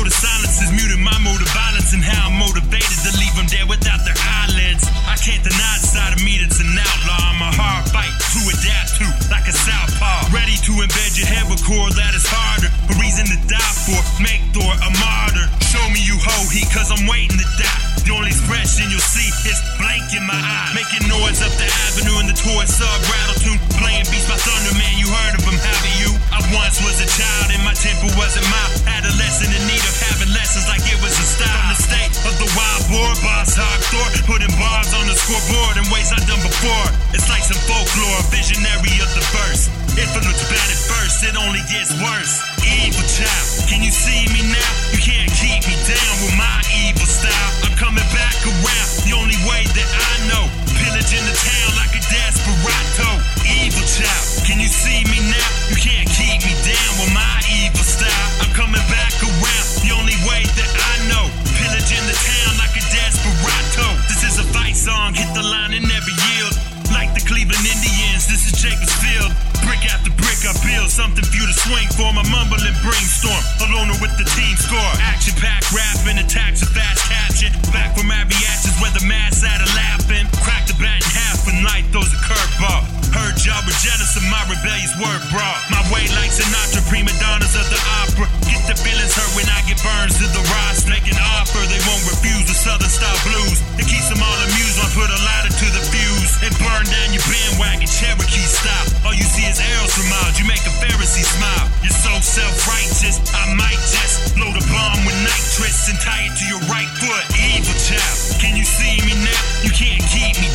code of silence is muted my mode of violence and how I'm motivated to leave them there without their eyelids. I can't deny the side of me that's an outlaw. I'm a hard fight to adapt to, like a southpaw. Ready to embed your head with core that is harder. A reason to die for, make Thor a martyr. Show me you ho heat, cause I'm waiting to die. The only expression you'll see is blank in my eye. Making noise up the avenue in the toy sub rattle. On the in ways I've done before. It's like some folklore, visionary of the verse. If it looks bad at first, it only gets worse. Evil child, can you see me now? You can't keep me down with my evil style. I'm coming back around the only way that I know. Pillaging the town like a desperado. Evil child, can you see me now? You can't Field. Brick after brick, I build something for you to swing for. My mumbling brainstorm, alone with the team score. Action packed rapping, attacks a fast caption. Back from Abbyasses where the mass at a laughing. Crack the bat in half when life throws a curveball. Heard y'all were jealous of my rebellious word brought. My way like Sinatra, prima donnas of the opera. Get the feelings hurt when I get burns to the rise. Make an offer, they won't refuse the southern style blues. It keeps them all amused. I put a lighter to the fuse and burn down your bandwagon You make a Pharisee smile. You're so self-righteous. I might just load a bomb with nitrous and tie it to your right foot. Evil child, can you see me now? You can't keep me